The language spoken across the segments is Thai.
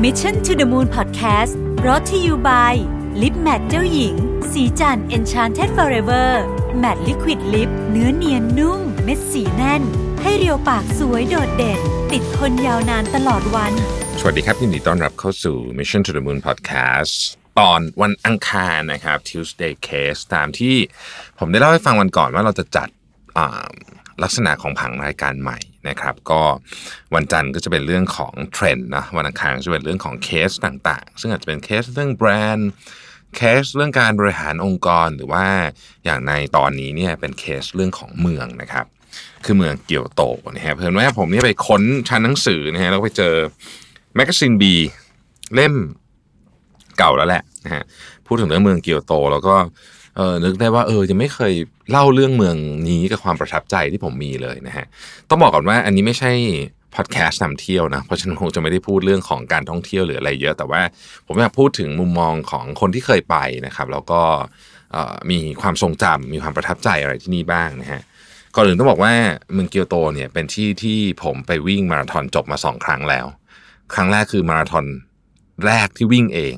Mission to the Moon Podcast รอ t ธออยู่ by ลิปแมทเจ้าหญิง สีจัน Enchanted Forever Matte Liquid Lip เนื้อเนียนนุ่ม เม็ดสีแน่น ให้เรียวปากสวยโดดเด่น ติดทนยาวนานตลอดวัน สวัสดีครับยินดีต้อนรับเข้าสู่ Mission to the Moon Podcast ตอนวันอังคารนะครับ Tuesday Case ตามที่ผมได้เล่าให้ฟังวันก่อนว่าเราจะจัดลักษณะของผังรายการใหม่ นะครับ ก็วันจันทร์ก็จะเป็นเรื่องของเทรนด์นะวันอังคารจะเป็นเรื่องของเคสต่างๆ ซึ่งอาจจะเป็นเคสเรื่องแบรนด์เคสเรื่องการบริหารองค์กรหรือว่าอย่างในตอนนี้เนี่ยเป็นเคสเรื่องของเมืองนะครับ คือเมืองเกียวโตนะฮะเผอิญว่าผมเนี่ยไปค้นชั้นหนังสือนะฮะแล้วไปเจอ Magazine B เล่มเก่าแล้วแหละนะฮะพูดถึงเรื่องเมืองเกียวโต แล้วก็ เออนึกได้ว่าเออยังไม่เคยเล่าเรื่องเมืองนี้กับความประทับใจที่ผมมีเลยนะฮะต้องบอกก่อนว่าอันนี้ไม่ใช่พอดแคสต์นำเที่ยวนะเพราะฉะนั้นคงจะไม่ได้พูดเรื่องของการท่องเที่ยวหรืออะไรเยอะ แต่ว่าผมอยากพูดถึงมุมมองของคนที่เคยไปนะครับ แล้วก็มีความทรงจำมีความประทับใจอะไรที่นี่บ้างนะฮะก่อนอื่นต้องบอกว่าเมืองเกียวโตเนี่ยเป็นที่ที่ผมไปวิ่งมาราธอนจบมาสองครั้งแล้ว ครั้งแรกคือมาราธอนแรกที่วิ่งเอง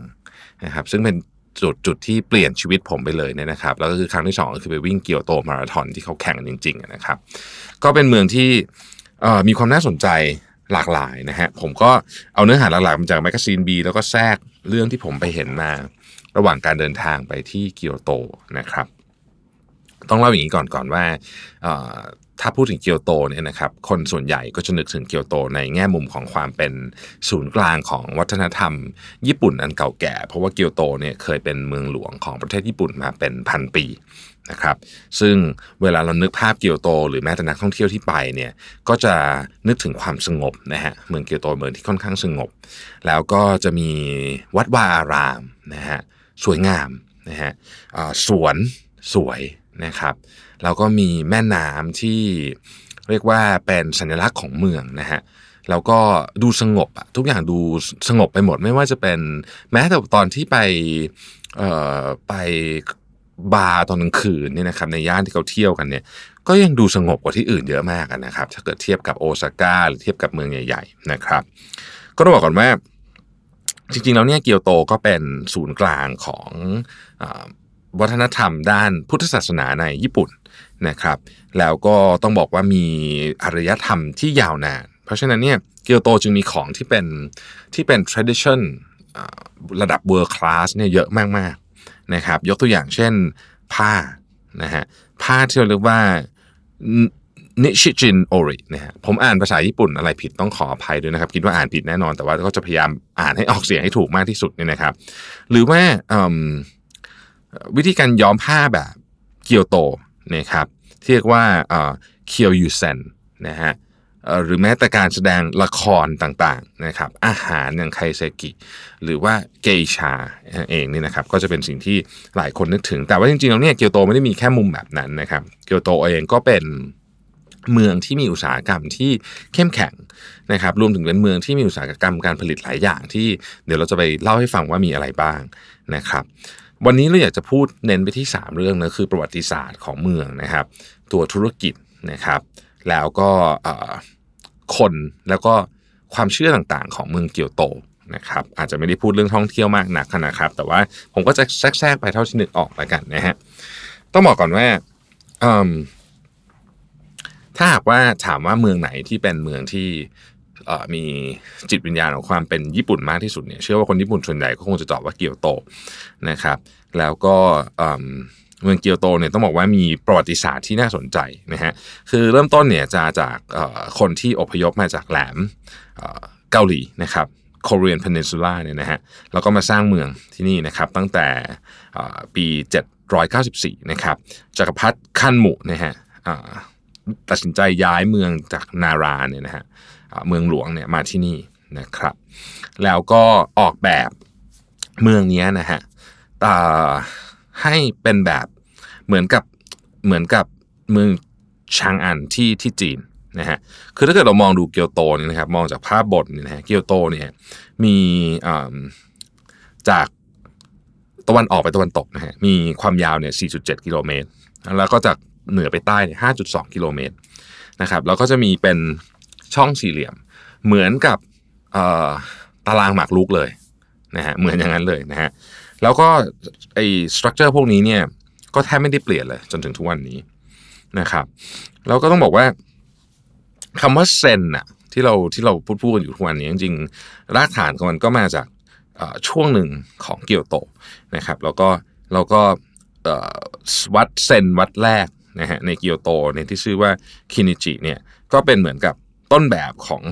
นะครับซึ่งเป็น จุดจุดที่เปลี่ยนชีวิตผมไปเลยเนี่ยนะครับแล้วก็คือครั้งที่สองก็คือไปวิ่งเกียวโตมาราธอนที่เขาแข่งกันจริงๆนะครับ ก็เป็นเมืองที่มีความน่าสนใจหลากหลายนะฮะผมก็เอาเนื้อหาหลักๆมาจาก Magazine B แล้วก็แทรกเรื่องที่ผมไปเห็นมา ระหว่างการเดินทางไปที่เกียวโตนะครับ ต้องเล่าอย่างนี้ก่อนก่อนว่า ถ้าพูดถึงเกียวโตเนี่ยนะครับคนส่วนใหญ่ก็จะนึกถึงเกียวโตในแง่มุมของความเป็นศูนย์กลางของวัฒนธรรม ญี่ปุ่นอันเก่าแก่ เพราะว่าเกียวโตเนี่ยเคยเป็นเมืองหลวงของประเทศญี่ปุ่นมาเป็นพันปีนะครับซึ่งเวลาเรานึกภาพเกียวโต หรือแม้แต่นักท่องเที่ยวที่ไปเนี่ยก็จะนึกถึงความสงบนะฮะเมืองเกียวโตเมืองที่ค่อนข้างสงบ แล้วก็จะมีวัดวาอารามนะฮะสวยงามนะฮะสวนสวยนะครับแล้วก็มีแม่น้ำที่เรียกว่าเป็นสัญลักษณ์ของเมืองนะฮะแล้วก็ดูสงบอะทุกอย่างดูสงบไปหมดไม่ว่าจะเป็นแม้แต่ตอนที่ไปเอ่อไปบาร์ตอนกลางคืนเนี่ยนะครับในย่านที่เขาเที่ยวกันเนี่ยก็ยังดูสงบกว่าที่อื่นเยอะมากนะครับ ถ้าเกิดเทียบกับโอซาก้าหรือเทียบกับเมืองใหญ่ ๆ นะครับ ก็ต้องบอกก่อนว่าจริงๆแล้วเนี่ยเกียวโตก็เป็นศูนย์กลางของอวัฒนธรรมด้านพุทธศาสนาในญี่ปุ่น นะครับ แล้วก็ต้องบอกว่ามีอารยธรรมที่ยาวนาน เพราะฉะนั้นเนี่ยเกียวโตจึงมีของที่เป็นที่เป็น tradition ระดับ world class เนี่ยเยอะมากๆนะครับ ยกตัวอย่างเช่นผ้านะฮะผ้าที่เราเรียกว่านิชิจินโอรินะฮะผมอ่านภาษาญี่ปุ่นอะไรผิดต้องขออภัยด้วยนะครับ คิดว่าอ่านผิดแน่นอนแต่ว่าก็จะพยายามอ่านให้ออกเสียงให้ถูกมากที่สุดเนี่ยนะครับ หรือว่าวิธีการย้อมผ้าแบบเกียวโตนะครับ เรียกว่าเคียวยูเซนนะฮะหรือแม้แต่การแสดงละครต่างๆนะครับอาหารอย่างไคเซกิหรือว่าเกชาเองนี่นะครับก็จะเป็นสิ่งที่หลายคนนึกถึง แต่ว่าจริงๆแล้วเนี่ยเกียวโตไม่ได้มีแค่มุมแบบนั้นนะครับเกียวโตเองก็เป็นเมืองที่มีอุตสาหกรรมที่เข้มแข็งนะครับรวมถึงเป็นเมืองที่มีอุตสาหกรรมการผลิตหลายอย่างที่เดี๋ยวเราจะไปเล่าให้ฟังว่ามีอะไรบ้างนะครับวันนี้เราอยากจะพูดเน้นไปที่ 3 เรื่องนะคือประวัติศาสตร์ของเมืองนะครับ ตัวธุรกิจนะครับ แล้วก็คนแล้วก็ความเชื่อต่างๆ ของเมืองเกียวโตนะครับอาจจะไม่ได้พูดเรื่องท่องเที่ยวมากนักนะครับ แต่ว่าผมก็จะแทรกๆไปเท่าที่นึกออกแล้วกันนะฮะต้องบอกก่อนว่าถ้าหากว่าถามว่าเมืองไหนที่เป็นเมืองที่มีจิตวิญญาณของความเป็นญี่ปุ่นมากที่สุดเนี่ยเชื่อว่าคนญี่ปุ่นส่วนใหญ่ก็คงจะตอบว่าเกียวโตนะครับ แล้วก็ เมืองเกียวโตเนี่ยต้องบอกว่ามีประวัติศาสตร์ที่น่าสนใจนะฮะคือเริ่มต้นเนี่ยจะจากคนที่อพยพมาจากแหลมเกาหลีนะครับ Korean Peninsula เนี่ยนะฮะแล้วก็มาสร้างเมืองที่นี่นะครับตั้งแต่ปี 794 นะครับจักรพรรดิคันหมุนะฮะตัดสินใจย้ายเมืองจากนาราเนี่ยนะฮะเมืองหลวงเนี่ยมาที่นี่นะครับแล้วก็ออกแบบเมืองนี้นะฮะให้เป็นแบบ เหมือนกับเหมือนกับเมืองชางอันที่ที่จีนนะฮะคือถ้าเกิดเรามองดูเกียวโตนี่นะครับมองจากภาพบนเนี่ยนะฮะเกียวโตเนี่ยมีจากตะวันออกไปตะวันตกนะฮะมีความยาวเนี่ย 4.7 กิโลเมตร แล้วก็จากเหนือไปใต้เนี่ย 5.2 กิโลเมตรนะครับแล้วก็จะมีเป็นช่องสี่เหลี่ยม เหมือนกับตารางหมากรุกเลยนะฮะเหมือนอย่างนั้นเลยนะฮะแล้วก็ไอ้สตรัคเจอร์พวกนี้เนี่ย ก็แทบไม่ได้เปลี่ยนเลย จนถึงทุกวันนี้นะครับแล้วก็ต้องบอกว่าคำว่าเซนอะที่เราที่เราพูดพูดกันอยู่ทุกวันนี้จริงๆรากฐานของมันก็มาจากช่วงหนึ่งของเกียวโตนะครับ แล้วก็เราก็วัดเซนวัดแรกนะฮะในเกียวโตเนี่ยที่ชื่อว่าคินิจิเนี่ยก็เป็นเหมือนกับต้นแบบของ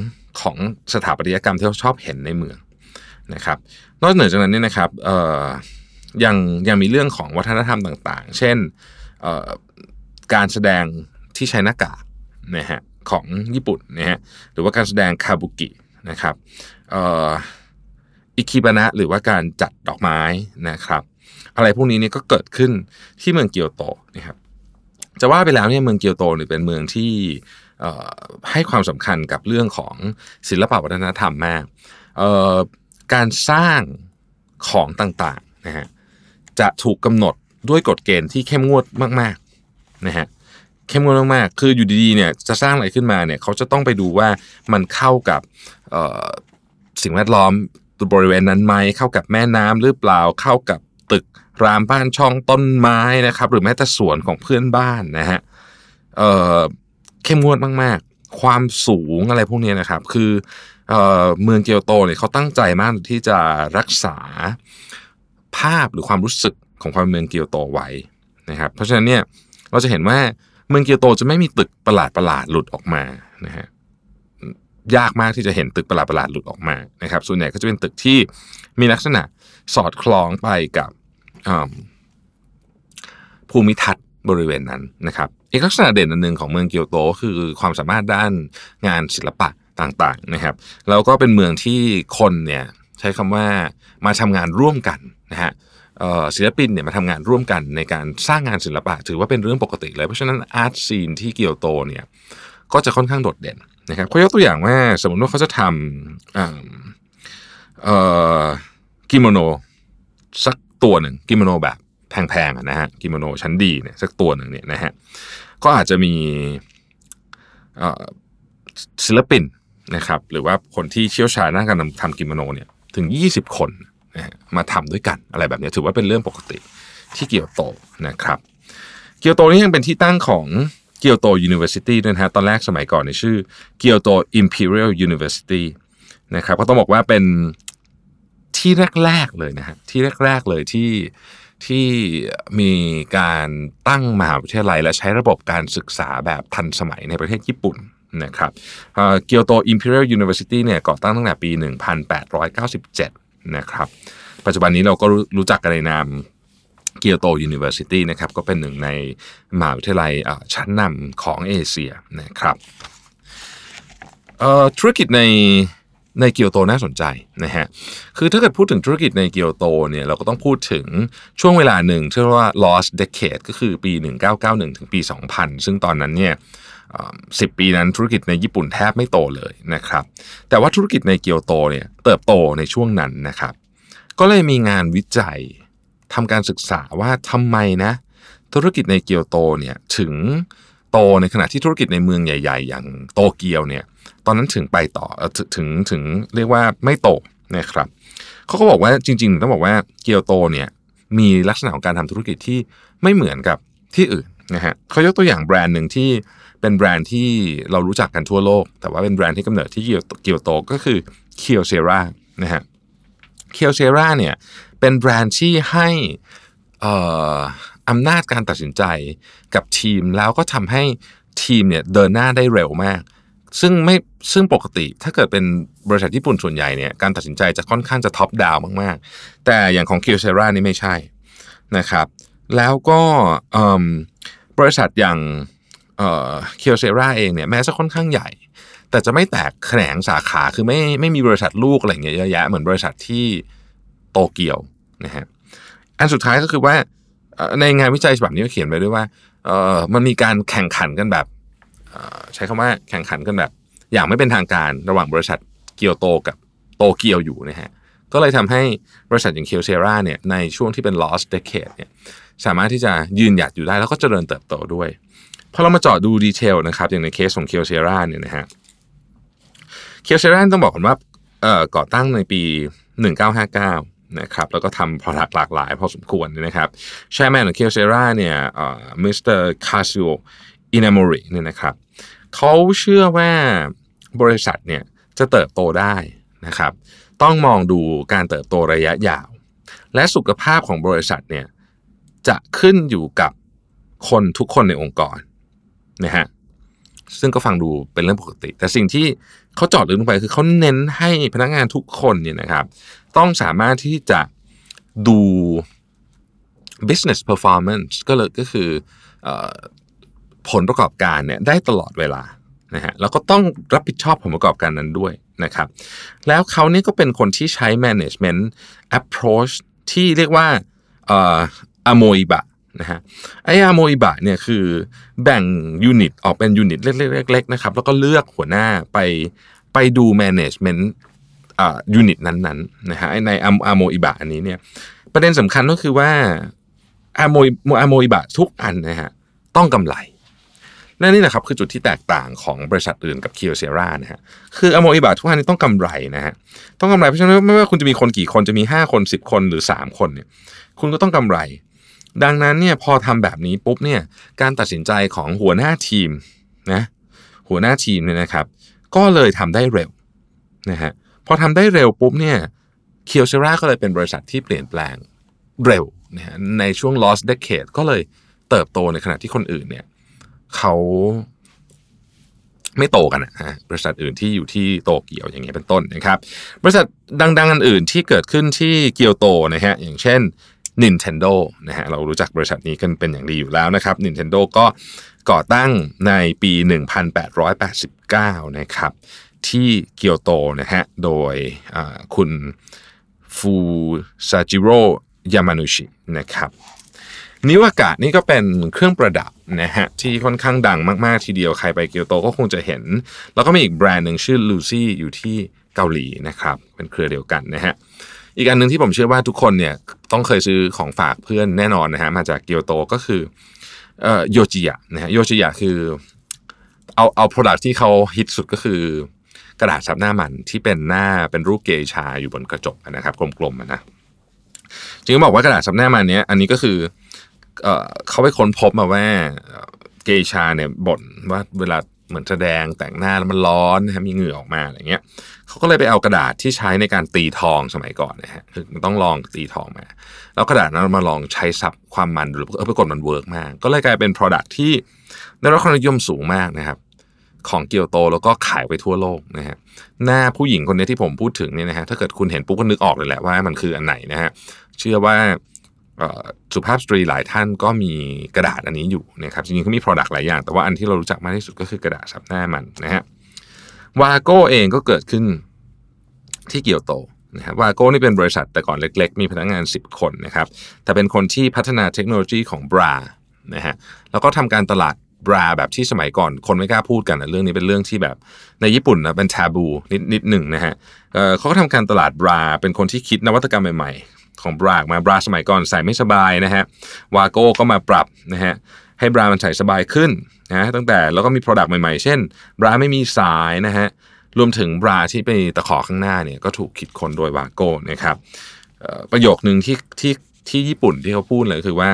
ของสถาปัตยกรรมที่เราชอบเห็นในเมืองนะครับ นอกเหนือจากนั้นเนี่ยนะครับ ยังยังมีเรื่องของวัฒนธรรมต่างๆ เช่นการแสดงที่ใช้หน้ากากนะฮะของญี่ปุ่นนะฮะหรือว่าการแสดงคาบุกินะครับอิคิบานะหรือว่าการจัดดอกไม้นะครับ อะไรพวกนี้เนี่ยก็เกิดขึ้นที่เมืองเกียวโตนะครับจะว่าไปแล้วเนี่ยเมืองเกียวโตเนี่ยเป็นเมืองที่ให้ความสำคัญกับเรื่องของศิลปวัฒนธรรมมากการสร้างของต่างๆนะฮะ จะถูกกำหนดด้วยกฎเกณฑ์ที่เข้มงวดมากๆนะฮะเข้มงวดมากๆคืออยู่ดีๆเนี่ยจะสร้างอะไรขึ้นมาเนี่ยเขาจะต้องไปดูว่ามันเข้ากับสิ่งแวดล้อมบริเวณนั้นไหมเข้ากับแม่น้ำหรือเปล่าเข้ากับตึกรามบ้านช่องต้นไม้นะครับ หรือแม้แต่สวนของเพื่อนบ้านนะฮะเเข้มงวดมากๆ ความสูงอะไรพวกนี้นะครับ คือเอเมืองเกียวโตเนี่ยเขาตั้งใจมากที่จะรักษา ภาพหรือความรู้สึกของความเมืองเกียวโตไว้นะครับ เพราะฉะนั้นเนี่ยเราจะเห็นว่าเมืองเกียวโตจะไม่มีตึกประหลาดประหลาดหลุดออกมานะฮะยากมากที่จะเห็นตึกประหลาดประหลาดหลุดออกมานะครับ ส่วนใหญ่ก็จะเป็นตึกที่มีลักษณะสอดคล้องไปกับภูมิทัศน์บริเวณนั้นนะครับอีกลักษณะเด่นอันหนึ่งของเมืองเกียวโตคือความสามารถด้านงานศิลปะต่างๆนะครับแล้วก็เป็นเมืองที่คนเนี่ยใช้คำว่ามาทำงานร่วมกัน นะฮะศิลปินเนี่ยมาทำงานร่วมกันในการสร้างงานศิลปะ ถือว่าเป็นเรื่องปกติเลย เพราะฉะนั้น art scene ที่เกียวโตเนี่ยก็จะค่อนข้างโดดเด่นนะครับเขายกตัวอย่างว่าสมมติว่าเขาจะทำกิโมโนสักตัวหนึ่งกิโมโนแบบแพงๆนะฮะกิโมโนชั้นดีเนี่ยสักตัวหนึ่งเนี่ยนะฮะก็อาจจะมีศิลปินนะครับหรือว่าคนที่เชี่ยวชาญด้านการทำกิโมโนเนี่ยถึง 20 คน นะมาทำด้วยกันอะไรแบบนี้ถือว่าเป็นเรื่องปกติที่เกียวโตนะครับ เกียวโตนี่ยังเป็นที่ตั้งของเกียวโต University ด้วยนะฮะตอนแรกสมัยก่อนในชื่อเกียวโต Imperial University นะครับก็ต้องบอกว่าเป็นที่แรกๆเลยนะฮะที่แรกๆเลยที่ที่มีการตั้งมหาวิทยาลัย และใช้ระบบการศึกษาแบบทันสมัยในประเทศญี่ปุ่นนะครับเกียวโต Imperial University เนี่ยก่อตั้งตั้งแต่ปี 1897 นะครับ ปัจจุบันนี้เราก็รู้จักกันในนามเกียวโต University นะครับก็เป็นหนึ่งในมหาวิทยาลัยชั้นนำของเอเชียนะครับธุรกิจในในเกียวโตน่าสนใจนะฮะ คือถ้าเกิดพูดถึงธุรกิจในเกียวโตเนี่ยเราก็ต้องพูดถึงช่วงเวลาหนึ่งที่เรียกว่า lost decade ก็คือปี 1991 ถึงปี 2000 ซึ่งตอนนั้นเนี่ย สิบปีนั้นธุรกิจในญี่ปุ่นแทบไม่โตเลยนะครับ แต่ว่าธุรกิจในเกียวโตเนี่ยเติบโตในช่วงนั้นนะครับ ก็เลยมีงานวิจัยทำการศึกษาว่าทำไมนะธุรกิจในเกียวโตเนี่ยถึงโตในขณะที่ธุรกิจในเมืองใหญ่ ๆ อย่างโตเกียวเนี่ยตอนนั้นถึงไปต่อถึงถึงเรียกว่าไม่โตนะครับเขาก็บอกว่าจริง ๆ ต้องบอกว่าเกียวโตเนี่ยมีลักษณะของการทำธุรกิจที่ไม่เหมือนกับที่อื่น นะฮะเขายกตัวอย่างแบรนด์หนึ่งที่เป็นแบรนด์ที่เรารู้จักกันทั่วโลก แต่ว่าเป็นแบรนด์ที่กำเนิดที่เกียวโตก็คือเคียวเซรานะฮะเคียวเซราเนี่ยเป็นแบรนด์ที่ให้อำนาจการตัดสินใจกับทีมแล้วก็ทำให้ทีมเนี่ยเดินหน้าได้เร็วมาก ซึ่งไม่ซึ่งปกติถ้าเกิดเป็นบริษัทญี่ปุ่นส่วนใหญ่เนี่ยการตัดสินใจจะค่อนข้างจะ top down มาก ๆ แต่อย่างของเคียวเซรานี่ไม่ใช่นะครับ แล้วก็ บริษัทอย่างเคียวเซราเองเนี่ยแม้จะค่อนข้างใหญ่ แต่จะไม่แตกแขนงสาขาคือไม่ไม่มีบริษัทลูกอะไรเงี้ยเยอะแยะเหมือนบริษัทที่โตเกียวนะฮะอันสุดท้ายก็คือว่าในงานวิจัยฉบับนี้เขียนไว้ด้วยว่ามันมีการแข่งขันกันแบบใช้คำว่าแข่งขันกันแบบ อย่างไม่เป็นทางการระหว่างบริษัทเกียวโตกับโตเกียวอยู่นะฮะก็เลยทำให้บริษัทอย่างเคียวเซราเนี่ยในช่วงที่เป็น lost decade เนี่ย สามารถที่จะยืนหยัดอยู่ได้แล้วก็เจริญเติบโตด้วยพอเรามาเจาะดู detail นะครับอย่างในเคสของเคียวเซราเนี่ยนะฮะเคียวเซราต้องบอกก่อนว่าเอ่อก่อตั้งในปี 1959นะครับแล้วก็ทำ product หลากหลายพอสมควรนะครับ chairman ของ Kyocera เนี่ยเอ่อมิสเตอร์คาซูโอะอินามอริเนี่ยนะครับเขาเชื่อว่าบริษัทเนี่ยจะเติบโตได้นะครับ ต้องมองดูการเติบโตระยะยาว และสุขภาพของบริษัทเนี่ย จะขึ้นอยู่กับคนทุกคนในองค์กรนะฮะซึ่งก็ฟังดูเป็นเรื่องปกติ แต่สิ่งที่เขาจอดลึกลงไปคือเขาเน้นให้พนักงานทุกคนเนี่ยนะครับ ต้องสามารถที่จะดู business performance ก็เลยก็คืออผลประกอบการเนี่ยได้ตลอดเวลานะฮะแล้วก็ต้องรับผิดชอบผลประกอบการนั้นด้วยนะครับ แล้วเขานี่ก็เป็นคนที่ใช้ management approach ที่เรียกว่า amoeba นะฮะไอ amoeba เนี่ยคือแบ่ง unit ออกเป็น unit เล็กๆๆนะครับแล้วก็เลือกหัวหน้าไปไปดู management อ่า unit นั้นๆนะฮะใน amoeba อันนี้เนี่ยประเด็นสำคัญก็คือว่าอโมอโมอิบะทุกอันนะฮะต้องกำไรและนี่แหละครับคือจุดที่แตกต่างของบริษัทอื่นกับเคิวเซรานะฮะคืออโมอิบะทุกอันนี้ต้องกำไรนะฮะต้องกำไรเพราะฉะนั้นไม่ว่าคุณจะมีคนกี่คนจะมี 5 คน 10 คนหรือ 3 คนเนี่ยคุณก็ต้องกำไร ดังนั้นเนี่ยพอทำแบบนี้ปุ๊บเนี่ยการตัดสินใจของหัวหน้าทีมนะหัวหน้าทีมเนี่ยนะครับ ก็เลยทำได้เร็วนะฮะพอทำได้เร็วปุ๊บเนี่ยเคียวเซราก็เลยเป็นบริษัทที่เปลี่ยนแปลงเร็วนะฮะในช่วง lost decade ก็เลยเติบโตในขณะที่คนอื่นเนี่ยเขาไม่โตกันนะฮะบริษัทอื่นที่อยู่ที่โตเกียวอย่างเงี้ยเป็นต้นนะครับ บริษัทดังๆอันอื่นที่เกิดขึ้นที่เกียวโตนะฮะอย่างเช่น Nintendo นะฮะเรารู้จักบริษัทนี้กันเป็นอย่างดีอยู่แล้วนะครับ Nintendo ก็ก่อตั้งในปี 1889 นะครับ ที่เกียวโตนะฮะโดยคุณฟูซาจิโร่ยามานุชินะครับนิวากะนี่ก็เป็นเครื่องประดับนะฮะที่ค่อนข้างดังมาก ๆ ทีเดียวใครไปเกียวโตก็คงจะเห็น แล้วก็มีอีกแบรนด์หนึ่งชื่อลูซี่อยู่ที่เกาหลีนะครับเป็นเครือเดียวกันนะฮะ อีกอันหนึ่งที่ผมเชื่อว่าทุกคนเนี่ยต้องเคยซื้อของฝากเพื่อนแน่นอนนะฮะมาจากเกียวโตก็คือเอ่อโยจิยะนะฮะโยจิยะคือเอาเอา product ที่เขาฮิตสุดก็คือกระดาษซับหน้ามันที่เป็นหน้าเป็นรูปเกชาอยู่บนกระจกนะครับกลมๆนะจึงบอกว่ากระดาษซับหน้ามันเนี้ยอันนี้ก็คือเอ่อเขาไปค้นพบมาว่าเกชาเนี่ยบ่นว่าเวลา เหมือนแสดงแต่งหน้าแล้วมันร้อนนะฮะมีเหงื่อออกมาอะไรเงี้ยเขาก็เลยไปเอากระดาษที่ใช้ในการตีทองสมัยก่อนนะฮะคือมันต้องลองตีทองมาแล้วกระดาษนั้นมาลองใช้ซับความมันดูเออปรากฏมัน work มาก ก็เลยกลายเป็น Product ที่ได้รับความนิยมสูงมากนะครับ ของเกียวโตแล้วก็ขายไปทั่วโลกนะฮะหน้าผู้หญิงคนนี้ที่ผมพูดถึงเนี่ยนะฮะถ้าเกิดคุณเห็นปุ๊บก็นึกออกเลยแหละว่ามันคืออันไหนนะฮะเชื่อว่า สุภาพสตรีหลายท่านก็มีกระดาษอันนี้อยู่นะครับจริงๆเขามี Product หลายอย่าง แต่ว่าอันที่เรารู้จักมากที่สุดก็คือกระดาษซับหน้ามันนะฮะวาโก้เองก็เกิดขึ้นที่เกียวโตนะครับวาโก้นี่เป็นบริษัทแต่ก่อนเล็กๆ มีพนักงาน 10 คนนะครับแต่เป็นคนที่พัฒนาเทคโนโลยีของบรานะฮะแล้วก็ทำการตลาดบราแบบที่สมัยก่อนคนไม่กล้าพูดกันนะเรื่องนี้เป็นเรื่องที่แบบในญี่ปุ่นนะเป็นทาบูนิดนิดหนึ่งนะฮะเขาก็ทำการตลาดบราเป็นคนที่คิดนวัตกรรมใหม่ๆ ของบรามาบราสมัยก่อนใส่ไม่สบายนะฮะวาโก้ก็มาปรับนะฮะให้บรามันใส่สบายขึ้นนะตั้งแต่แล้วก็มี Product ใหม่ๆ เช่น บราไม่มีสายนะฮะรวมถึงบราที่เป็นตะขอข้างหน้าเนี่ยก็ถูกคิดค้นโดยวาโก้นะครับประโยคหนึ่งที่ที่ที่ญี่ปุ่นที่เขาพูดเลยคือว่า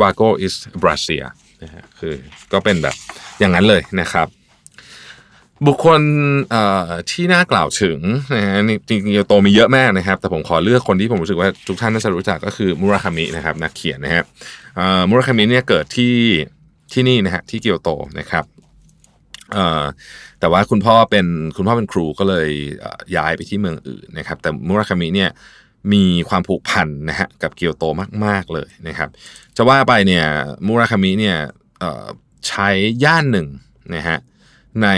วาโก้ is Brazil นะฮะคือก็เป็นแบบอย่างนั้นเลยนะครับ บุคคลที่น่ากล่าวถึงนะฮะจริงๆโตมีเยอะมากนะครับ แต่ผมขอเลือกคนที่ผมรู้สึกว่าทุกท่านน่าจะรู้จักก็คือมุราคามินะครับนักเขียนนะฮะมุราคามิเนี่ยเกิดที่ที่นี่นะฮะที่เกียวโตนะครับแต่ว่าคุณพ่อเป็นคุณพ่อเป็นครูก็เลยย้ายไปที่เมืองอื่นนะครับ แต่มุราคามิเนี่ยมีความผูกพันนะฮะกับเกียวโตมาก ๆเลยนะครับ จะว่าไปเนี่ยมุราคามิเนี่ยใช้ย่านหนึ่งนะฮะใน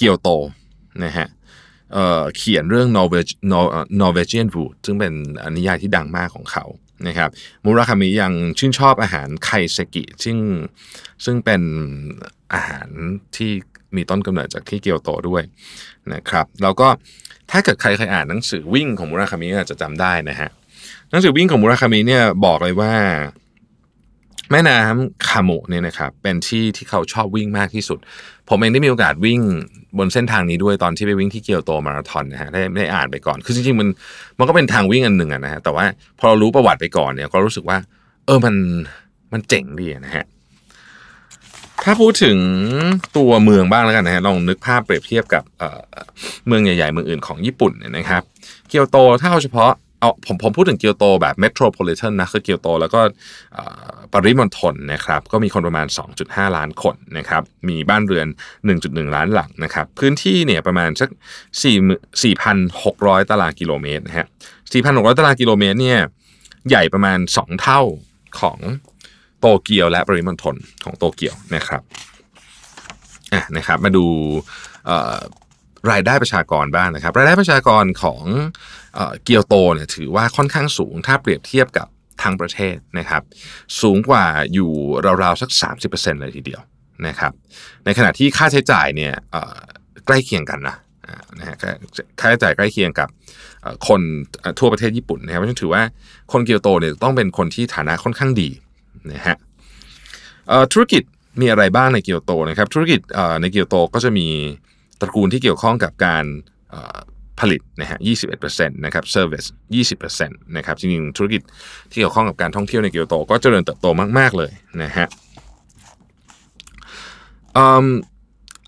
เกียวโตนะฮะเขียนเรื่อง Norwegian Wood ซึ่งเป็นนิยายที่ดังมากของเขานะครับมุราคามิยังชื่นชอบอาหารไคเซกิซึ่งซึ่งเป็นอาหารที่มีต้นกำเนิดจากที่เกียวโตด้วยนะครับแล้วก็ถ้าเกิดใครเคยอ่านหนังสือวิ่งของมุราคามิอาจจะจำได้นะฮะหนังสือวิ่งของมุราคามิเนี่ยบอกเลยว่า แม่น้ำคาโมเนี่ยนะครับเป็นที่ที่เขาชอบวิ่งมากที่สุด ผมเองได้มีโอกาสวิ่งบนเส้นทางนี้ด้วยตอนที่ไปวิ่งที่เกียวโตมาราธอนนะฮะได้ได้อ่านไปก่อน คือจริงๆมันมันก็เป็นทางวิ่งอันหนึ่งนะฮะแต่ว่าพอเรารู้ประวัติไปก่อนเนี่ยก็รู้สึกว่า เออมันมันเจ๋งดีนะฮะถ้าพูดถึงตัวเมืองบ้างแล้วกันนะฮะลองนึกภาพเปรียบเทียบกับเเมืองใหญ่ๆเมืองอื่นของญี่ปุ่นเนี่ยนะครับ เกียวโตถ้าเอาเฉพาะ เอาผมผมพูดถึงเกียวโตแบบเมโทรโพลิแทนนะคือเกียวโต แล้วก็ปริมณฑลนะครับก็มีคนประมาณ 2.5 ล้านคนนะครับมีบ้านเรือน 1.1 ล้านหลังนะครับพื้นที่เนี่ยประมาณสัก4 4,600 ตารางกิโลเมตรนะฮะ4,600 ตารางกิโลเมตรเนี่ยใหญ่ประมาณ 2 เท่าของโตเกียวและปริมณฑลของโตเกียวนะครับอะนะครับมาดูรายได้ประชากรบ้างนะครับ รายได้ประชากรของ เกียวโตเนี่ยถือว่าค่อนข้างสูงถ้าเปรียบเทียบกับทางประเทศนะครับ สูงกว่าอยู่ราวๆสัก 30%เลยทีเดียวนะครับในขณะที่ค่าใช้จ่ายเนี่ยใกล้เคียงกันนะนะฮะค่าใช้จ่ายใกล้เคียงกับคนทั่วประเทศญี่ปุ่นนะครับเพราะฉะนั้นถือว่าคนเกียวโตเนี่ยต้องเป็นคนที่ฐานะค่อนข้างดีนะฮะธุรกิจมีอะไรบ้างในเกียวโตนะครับ ธุรกิจในเกียวโตก็จะมีตระกูลที่เกี่ยวข้องกับการ ผลิตนะฮะ21%นะครับ service 20%นะครับจริงๆธุรกิจที่เกี่ยวข้องกับการท่องเที่ยวในเกียวโต ก็เจริญเติบโตมากๆเลยนะฮะ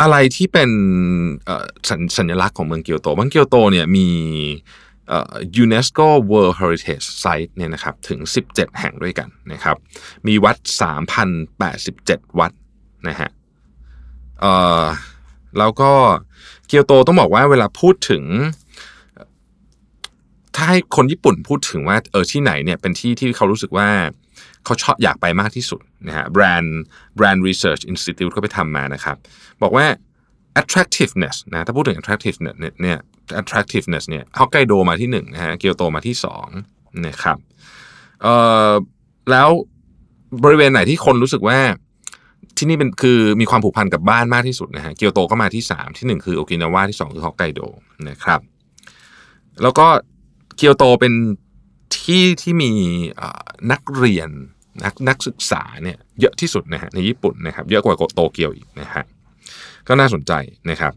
อะไรที่เป็นสัญสัญลักษณ์ของเมืองเกียวโตเมืองเกียวโตเนี่ยมียูเนสโก World Heritage Site เนี่ยนะครับถึง 17 แห่งด้วยกันนะครับมีวัด 3,087 วัดนะฮะแล้วก็เกียวโตต้องบอกว่าเวลาพูดถึง ถ้าให้คนญี่ปุ่นพูดถึงว่าเออที่ไหนเนี่ยเป็นที่ที่เขารู้สึกว่าเขาชอบอยากไปมากที่สุดนะฮะแบรนด์แบรนด์ research institute ก็ไปทำมานะครับ บอกว่า attractiveness นะถ้าพูดถึง attractiveness เนี่ย attractiveness เนี่ยฮอกไกโดมาที่หนึ่งนะฮะเกียวโตมาที่สองนะครับเอ่อแล้วบริเวณไหนที่คนรู้สึกว่าที่นี่เป็นคือมีความผูกพันกับบ้านมากที่สุดนะฮะเกียวโตก็มาที่สามที่หนึ่งคือโอกินาวาที่สองคือฮอกไกโดนะครับแล้วก็ เกียวโตเป็นที่ที่มีนักเรียนนักนักศึกษาเนี่ยเยอะที่สุดนะฮะในญี่ปุ่นนะครับเยอะกว่าโตเกียวอีกนะฮะก็น่าสนใจนะครับ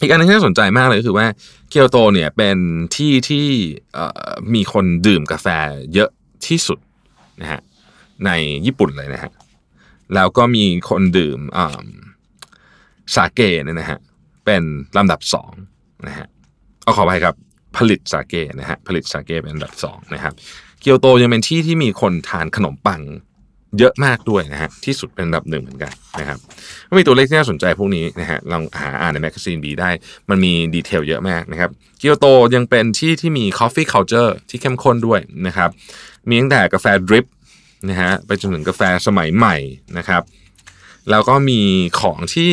อีกอันนึงที่น่าสนใจมากเลยก็คือว่าเกียวโตเนี่ยเป็นที่ที่มีคนดื่มกาแฟเยอะที่สุดนะฮะในญี่ปุ่นเลยนะฮะแล้วก็มีคนดื่มสาเกเนี่ยนะฮะเป็นลำดับสองนะฮะเอาขอไปครับ ผลิตสาเกนะฮะผลิตสาเกเป็นอันดับสองนะครับเกียวโตยังเป็นที่ที่มีคนทานขนมปังเยอะมากด้วยนะฮะที่สุดเป็นอันดับหนึ่งเหมือนกันนะครับก็มีตัวเลขที่น่าสนใจพวกนี้นะฮะลองหาอ่านใน Magazine B ได้ มันมี detail เยอะมากนะครับเกียวโตยังเป็นที่ที่มี coffee culture ที่เข้มข้นด้วยนะครับมีตั้งแต่กาแฟดริปนะฮะไปจนถึงกาแฟสมัยใหม่นะครับแล้วก็มีของที่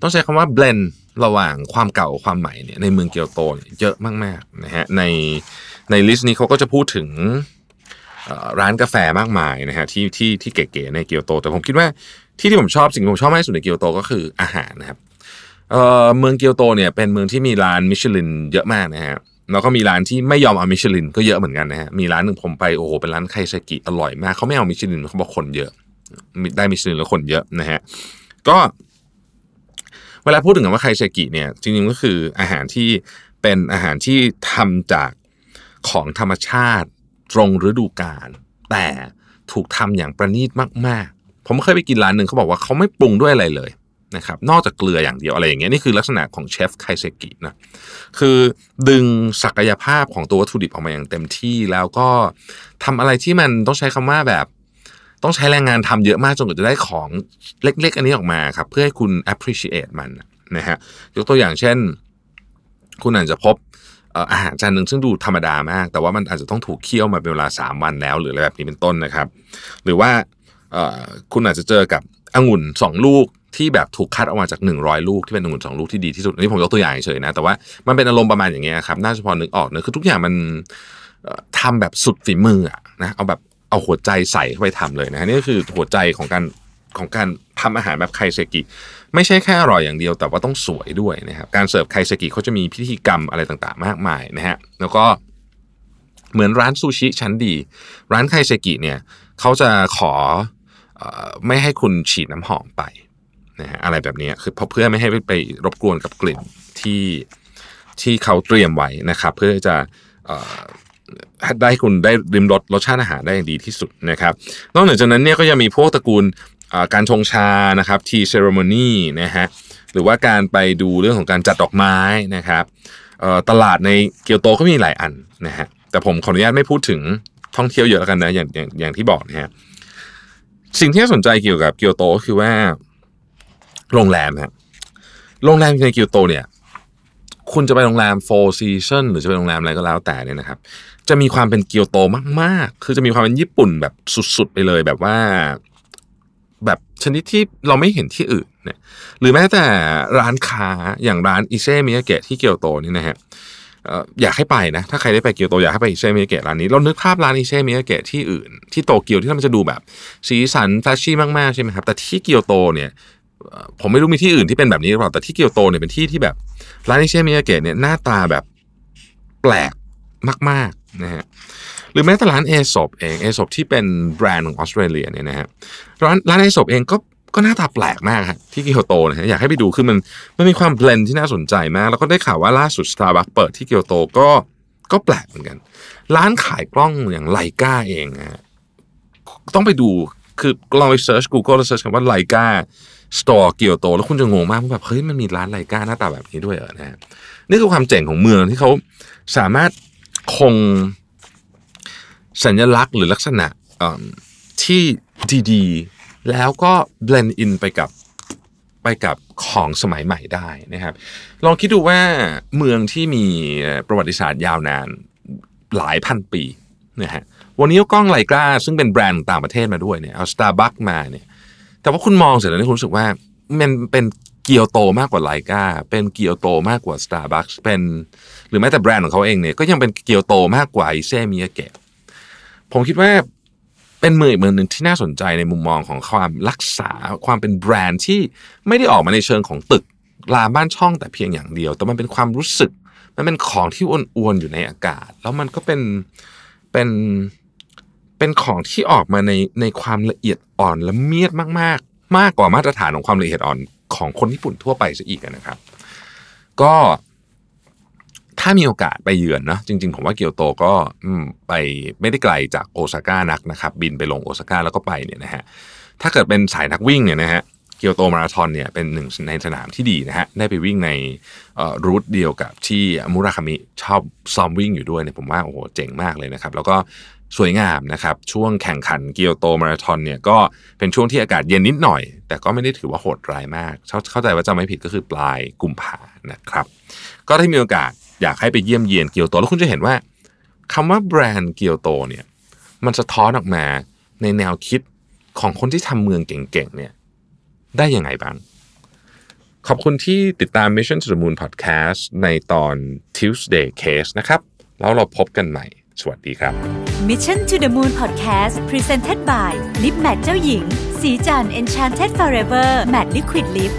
ต้องใช้คำว่า blend ระหว่างความเก่าความใหม่เนี่ยในเมืองเกียวโตเยอะมากๆนะฮะในใน list นี้เขาก็จะพูดถึงร้านกาแฟมากมายนะฮะที่ที่ที่เก๋ๆในเกียวโต แต่ผมคิดว่าที่ที่ผมชอบสิ่งที่ผมชอบมากที่สุดในเกียวโตก็คืออาหารนะครับเมืองเกียวโตเนี่ยเป็นเมืองที่มีร้านมิชลินเยอะมากนะฮะแล้วก็มีร้านที่ไม่ยอมเอามิชลินก็เยอะเหมือนกันนะฮะมีร้านหนึ่งผมไปโอ้โหเป็นร้านไคเซกิอร่อยมากเขาไม่เอามิชลินเขาบอกคนเยอะได้มิชลินแล้วคนเยอะนะฮะก็ เวลาพูดถึงคำว่าไคเซกิเนี่ยจริงๆก็คืออาหารที่เป็นอาหารที่ทำจากของธรรมชาติตรงฤดูกาลแต่ถูกทำอย่างประณีตมากๆ ผมเคยไปกินร้านหนึ่งเขาบอกว่าเขาไม่ปรุงด้วยอะไรเลยนะครับนอกจากเกลืออย่างเดียวอะไรอย่างเงี้ยนี่คือลักษณะของเชฟไคเซกินะคือดึงศักยภาพของตัววัตถุดิบออกมาอย่างเต็มที่แล้วก็ทำอะไรที่มันต้องใช้คำว่าแบบ ต้องใช้แรงงานทำเยอะมากจนกว่าจะได้ของเล็ก ๆ อันนี้ออกมาครับ เพื่อให้คุณ appreciate มันนะฮะยกตัวอย่างเช่น คุณอาจจะพบอาหารจานหนึ่งซึ่งดูธรรมดามาก แต่ว่ามันอาจจะต้องถูกเคี่ยวมาเป็นเวลา 3 วันแล้ว หรืออะไรแบบนี้เป็นต้นนะครับ หรือว่าคุณอาจจะเจอกับองุ่น 2 ลูกที่แบบถูกคัดออกมาจาก 100 ลูกที่เป็นองุ่นสองลูกที่ดีที่สุดอันนี้ผมยกตัวอย่างเฉยนะ แต่ว่ามันเป็นอารมณ์ประมาณอย่างเงี้ยครับน่าจะพอนึกออกเนะคือทุกอย่างมันทำแบบสุดฝีมืออะนะเอาแบบ เอาหัวใจใส่เข้าไปทำเลยนะนี่ก็คือหัวใจของการของการทำอาหารแบบไคเซกิไม่ใช่แค่อร่อยอย่างเดียว แต่ว่าต้องสวยด้วยนะครับการเสิร์ฟไคเซกิเขาจะมีพิธีกรรมอะไรต่างๆ มากมายนะฮะแล้วก็เหมือนร้านซูชิชั้นดี ร้านไคเซกิเนี่ยเขาจะขอออไม่ให้คุณฉีดน้ำหอมไปนะฮะอะไรแบบนี้คือเพื่อไม่ให้ไปรบกวนกับกลิ่นที่ที่เขาเตรียมไว้นะครับ เพื่อจะ ได้คุณได้ริมรสรสชาติอาหารได้อย่างดีที่สุดนะครับ นอกจากนั้นเนี่ยก็ยังมีพวกตระกูลการชงชานะครับทีเซ r ร m มนีนะฮะหรือว่าการไปดูเรื่องของการจัดดอกไม้นะครับตลาดในเกียวโตก็มีหลายอันนะฮะแต่ผมขออนุญาตไม่พูดถึงท่องเที่ยวเยอะแล้วกันนะอย่างอย่างอย่างที่บอกนะฮะสิ่งที่น่าสนใจเกี่ยวกับเกียวโตก็คือว่าโรงแรมนะโรงแรมในเกียวโตเนี่ยคุณจะไปโรงแรม Four Season หรือจะไปโรงแรมอะไรก็แล้วแต่เนี่ยนะครับ จะมีความเป็นเกียวโตมากๆ คือจะมีความเป็นญี่ปุ่นแบบสุดๆไปเลยแบบว่า แบบชนิดที่เราไม่เห็นที่อื่นเนี่ยหรือแม้แต่ร้านค้าอย่างร้านอิเซมิยาเกะที่เกียวโตนี่นะฮะอยากให้ไปนะ ถ้าใครได้ไปเกียวโตอยากให้ไปอิเซมิยาเกะร้านนี้เรานึกภาพร้านอิเซมิยาเกะที่อื่น ที่โตเกียวที่มันจะดูแบบ สีสัน flashy มากๆใช่ไหมครับ แต่ที่เกียวโตเนี่ยผมไม่รู้มีที่อื่นที่เป็นแบบนี้หรือเปล่าแต่ที่เกียวโตเนี่ยเป็นที่ที่แบบร้าน Issey Miyake เนี่ยหน้าตาแบบแปลกมาก นะฮะหรือแม้แต่ร้าน Aesop เอง Aesop ที่เป็นแบรนด์ของออสเตรเลียเนี่ยนะฮะร้านร้าน Aesop เองก็ก็หน้าตาแปลกมากฮะที่เกียวโตนะฮะอยากให้ไปดูคือมันมันมีความ blend ที่น่าสนใจมาก แล้วก็ได้ข่าวว่าล่าสุด Starbucks เปิดที่เกียวโตก็ก็แปลกเหมือนกัน ร้านขายกล้องอย่าง Leica เองนะฮะต้องไปดูคือลองไปเซิร์ช Google แล้วเซิร์ชคำว่าไลกาสตอร์เกียวโต แล้วคุณจะงงมากว่าแบบเฮ้ยมันมีร้าน Leica หน้าตาแบบนี้ด้วยเหรอนะฮะนี่คือความเจ๋งของเมืองที่เขาสามารถ คงสัญลักษณ์หรือลักษณะที่ดีๆ แล้วก็ blend in ไปกับไปกับของสมัยใหม่ได้นะครับ ลองคิดดูว่าเมืองที่มีประวัติศาสตร์ยาวนานหลายพันปีนะฮะวันนี้กล้องไลกาซึ่งเป็นแบรนด์ต่างประเทศมาด้วยเนี่ยเอา Starbucks มาเนี่ยแต่ว่าคุณมองเสร็จแล้วนี่คุณรู้สึกว่ามันเป็นเกียวโตมากกว่าไลกาเป็นเกียวโตมากกว่า Starbucks เป็น หรือแม้แต่แบรนด์ของเขาเองเนี่ยก็ยังเป็นเกียวโตมากกว่าไอเซมิยาเกะผมคิดว่าเป็นมืออีกมือหนึ่งที่น่าสนใจในมุมมองของความรักษาความเป็นแบรนด์ที่ไม่ได้ออกมาในเชิงของตึกลาบ้านช่องแต่เพียงอย่างเดียว แต่มันเป็นความรู้สึก มันเป็นของที่อ้วนๆอยู่ในอากาศ แล้วมันก็เป็นเป็นเป็นของที่ออกมาในในความละเอียดอ่อนละเมียดมากๆมากกว่ามาตรฐานของความละเอียดอ่อนของคนญี่ปุ่นทั่วไปซะอีกนะครับ ก็ ถ้ามีโอกาสไปเยือนนะจริง ๆ ผมว่าเกียวโตก็ไปไม่ได้ไกลจากโอซาก้านักนะครับ บินไปลงโอซาก้าแล้วก็ไปเนี่ยนะฮะถ้าเกิดเป็นสายนักวิ่งเนี่ยนะฮะเกียวโตมาราธอนเนี่ยเป็นหนึ่งในสนามที่ดีนะฮะได้ไปวิ่งในรูทเดียวกับที่มุราคามิชอบซ้อมวิ่งอยู่ด้วยเนี่ยผมว่าโอ้โหเจ๋งมากเลยนะครับ แล้วก็สวยงามนะครับ ช่วงแข่งขันเกียวโตมาราธอนเนี่ยก็เป็นช่วงที่อากาศเย็นนิดหน่อย แต่ก็ไม่ได้ถือว่าโหดร้ายมาก เข้าเข้าใจว่าจะไม่ผิดก็คือปลายกุมภานะครับ ก็ถ้ามีโอกาส อยากให้ไปเยี่ยมเยียนเกียวโต แล้วคุณจะเห็นว่าคำว่าแบรนด์เกียวโตเนี่ยมันสะท้อนออกมาในแนวคิดของคนที่ทำเมืองเก่งๆเนี่ยได้ยังไงบ้าง ขอบคุณที่ติดตาม Mission to the Moon Podcast ในตอน Tuesday Case นะครับ แล้วเราพบกันใหม่ สวัสดีครับ Mission to the Moon Podcast Presented by Lip Matte เจ้าหญิง สีจัน Enchanted Forever Matte Liquid Lip